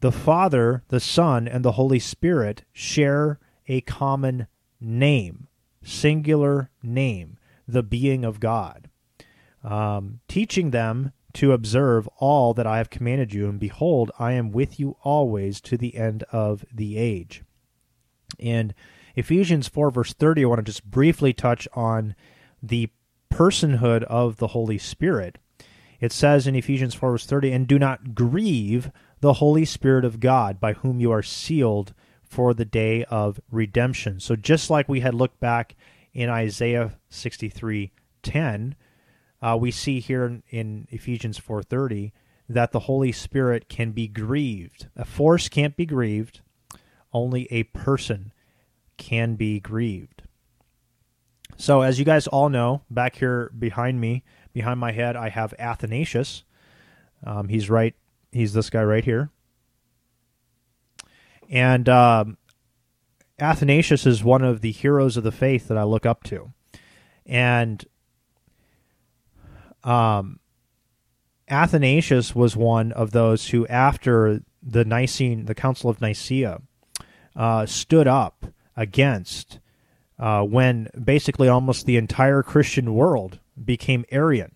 Speaker 2: the Father, the Son, and the Holy Spirit share a common name, singular name, the being of God, um, teaching them to observe all that I have commanded you, and behold, I am with you always to the end of the age. And Ephesians 4, verse 30, I want to just briefly touch on the personhood of the Holy Spirit. It says in Ephesians 4, verse 30, and do not grieve the Holy Spirit of God, by whom you are sealed for the day of redemption. So just like we had looked back in Isaiah 63, 10, uh, we see here in, in Ephesians 4.30 that the Holy Spirit can be grieved. A force can't be grieved. Only a person can be grieved. So, as you guys all know, back here behind me, behind my head, I have Athanasius. Um, he's right. He's this guy right here. And um, Athanasius is one of the heroes of the faith that I look up to, and um, Athanasius was one of those who, after the Nicene, the Council of Nicaea, uh, stood up against uh, when basically almost the entire Christian world became Arian.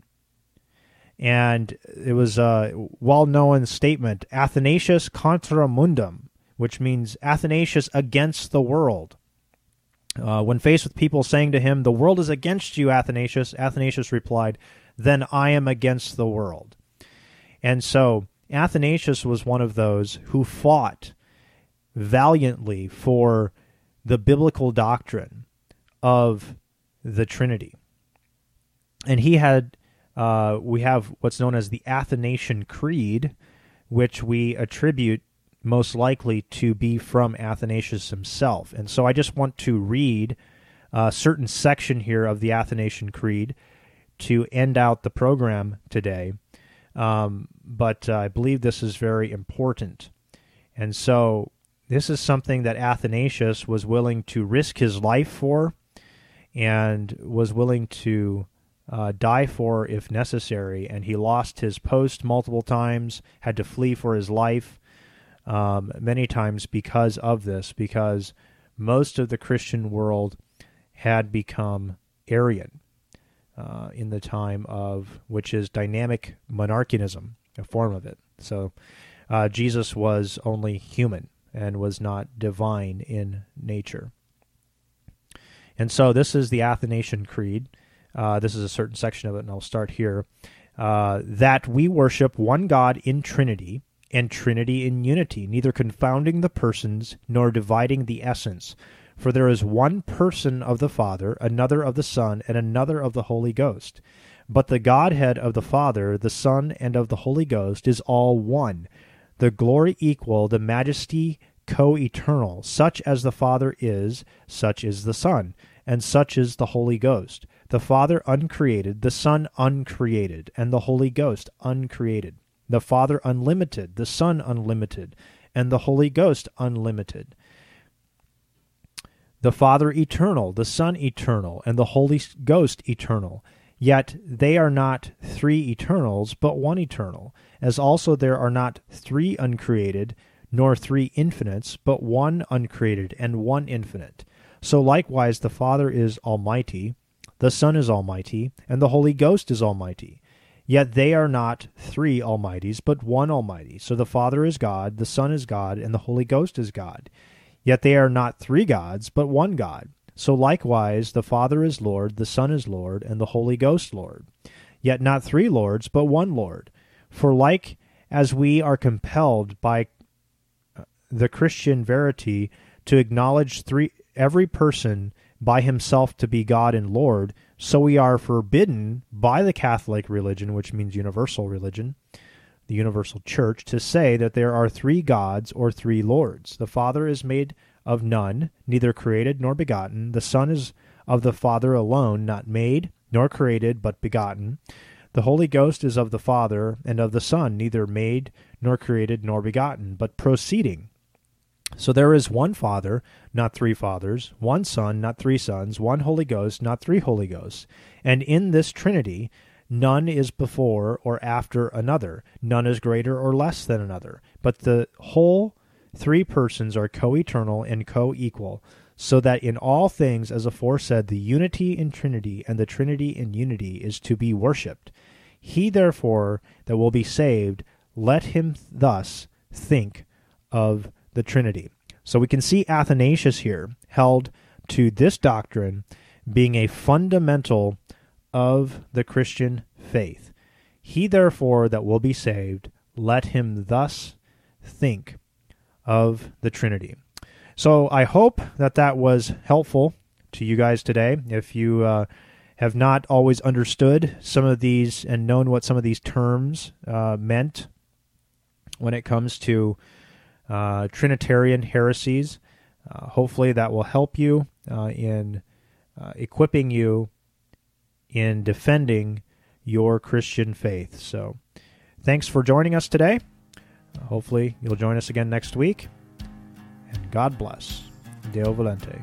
Speaker 2: And it was a well known statement Athanasius contra mundum, which means Athanasius against the world. Uh, when faced with people saying to him, The world is against you, Athanasius, Athanasius replied, Then I am against the world. And so Athanasius was one of those who fought valiantly for the biblical doctrine of the Trinity. And he had, uh, we have what's known as the Athanasian Creed, which we attribute most likely to be from Athanasius himself. And so I just want to read a certain section here of the Athanasian Creed to end out the program today. Um, but uh, I believe this is very important. And so this is something that Athanasius was willing to risk his life for and was willing to uh, die for if necessary. And he lost his post multiple times, had to flee for his life um, many times because of this, because most of the Christian world had become Arian uh, in the time of, which is dynamic monarchianism, a form of it. So uh, Jesus was only human and was not divine in nature. And so this is the Athanasian Creed. Uh, this is a certain section of it, and I'll start here. Uh, that we worship one God in Trinity and Trinity in unity, neither confounding the persons nor dividing the essence. For there is one person of the Father, another of the Son, and another of the Holy Ghost. But the Godhead of the Father, the Son, and of the Holy Ghost is all one, the glory equal, the majesty co eternal. Such as the Father is, such is the Son, and such is the Holy Ghost. The Father uncreated, the Son uncreated, and the Holy Ghost uncreated. The Father unlimited, the Son unlimited, and the Holy Ghost unlimited. The Father eternal, the Son eternal, and the Holy Ghost eternal. Yet they are not three eternals, but one eternal, as also there are not three uncreated, nor three infinites, but one uncreated and one infinite. So likewise the Father is almighty, the Son is almighty, and the Holy Ghost is almighty. Yet they are not three almighties, but one almighty. So the Father is God, the Son is God, and the Holy Ghost is God. Yet they are not three gods, but one God. So likewise the Father is Lord, the Son is Lord, and the Holy Ghost Lord. Yet not three Lords, but one Lord. For like as we are compelled by uh, the Christian verity to acknowledge three every person by himself to be God and Lord, so we are forbidden by the Catholic religion, which means universal religion, the universal church, to say that there are three gods or three lords. The Father is made of none, neither created nor begotten. The Son is of the Father alone, not made nor created, but begotten. The Holy Ghost is of the Father and of the Son, neither made nor created nor begotten, but proceeding so there is one Father, not three fathers, one Son, not three sons, one Holy Ghost, not three Holy Ghosts. And in this Trinity, none is before or after another, none is greater or less than another. But the whole three persons are co eternal and co equal, so that in all things, as aforesaid, the unity in Trinity and the Trinity in unity is to be worshipped. He, therefore, that will be saved, let him thus think of the Trinity. So we can see Athanasius here held to this doctrine being a fundamental of the Christian faith. He, therefore, that will be saved, let him thus think of the Trinity. So I hope that that was helpful to you guys today. If you uh, have not always understood some of these and known what some of these terms uh, meant when it comes to uh, Trinitarian heresies. Uh, hopefully, that will help you uh, in uh, equipping you in defending your Christian faith. So, thanks for joining us today. hopefully, you'll join us again next week. And God bless. Deo Volente.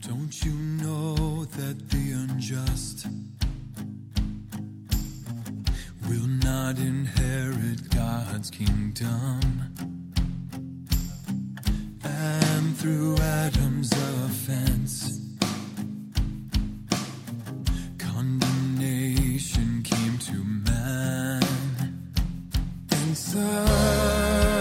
Speaker 1: Don't you know that the unjust will not inherit God's kingdom? time through Adam's offense. Condemnation came to man. and so.